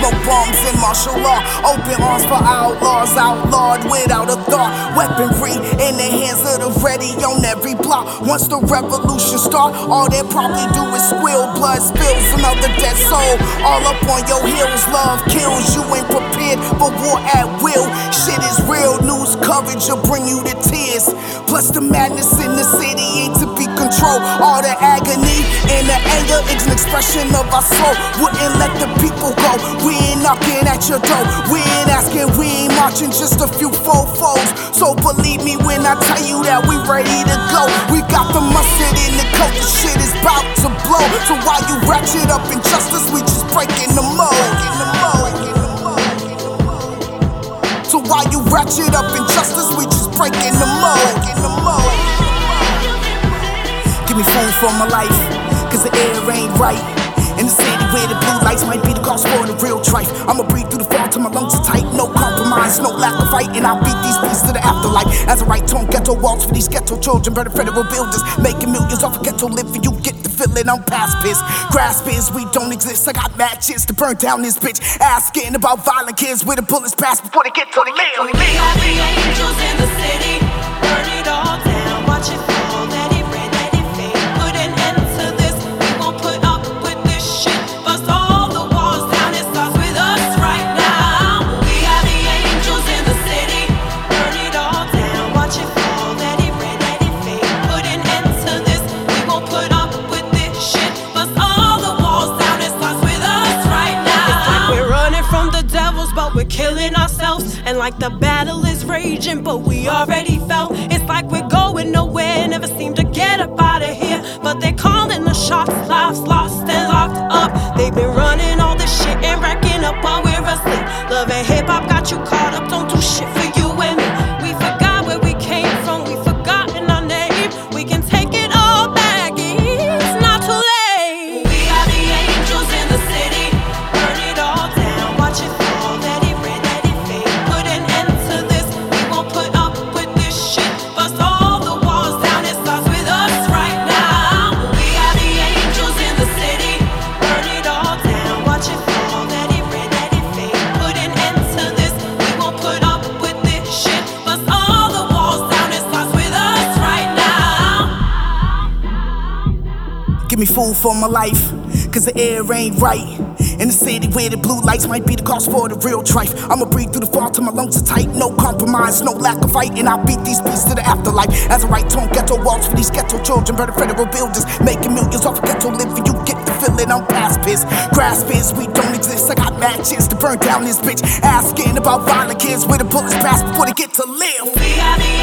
no bombs in martial law. Open arms for outlaws, outlawed without a thought. Weaponry in the hands of the ready on every block. Once the revolution start, all they probably do is squill. Blood spills, another dead soul. All up on your heels, love kills. You ain't prepared for war at will. Shit is real, news coverage will bring you to tears. Plus the madness in the city ain't to be controlled. All is an expression of our soul. Wouldn't let the people go. We ain't knocking at your door. We ain't asking, we ain't marching, just a few fofos. So believe me when I tell you that we ready to go. We got the mustard in the coat, the shit is about to blow. So while you ratchet up injustice, we just breaking the mold. So while you ratchet up injustice, we just breaking the mold. Give me phone for my life, cause the air ain't right. In the city where the blue lights might be the cause for the real trife. I'ma breathe through the fall till my lungs are tight. No compromise, no lack of fight. And I'll beat these beasts to the afterlife. As I write tone ghetto walls for these ghetto children. Better federal builders. Making millions off of ghetto living. You get the feeling I'm past pissed. Grasp is we don't exist. I got matches to burn down this bitch. Asking about violent kids where the bullets pass before they get to the live. We are the angels in the city. Burn but ourselves. And like the battle is raging, but we already felt it's like we're going nowhere. Never seem to get up out of here. But they're calling the shots, lives lost and locked up. They've been running all this shit and racking up while we're asleep. Love and hip hop got you caught up, don't do shit for you and Give me food for my life, cause the air ain't right. In the city where the blue lights might be the cause for the real trife. I'ma breathe through the fall till my lungs are tight. No compromise, no lack of fight. And I'll beat these beasts to the afterlife. As I write tone ghetto walls for these ghetto children. Better federal builders. Making millions off of ghetto living. You get the feeling I'm past pissed. Grasp is we don't exist. I got matches to burn down this bitch. Asking about violent kids where the bullets pass before they get to live. We are the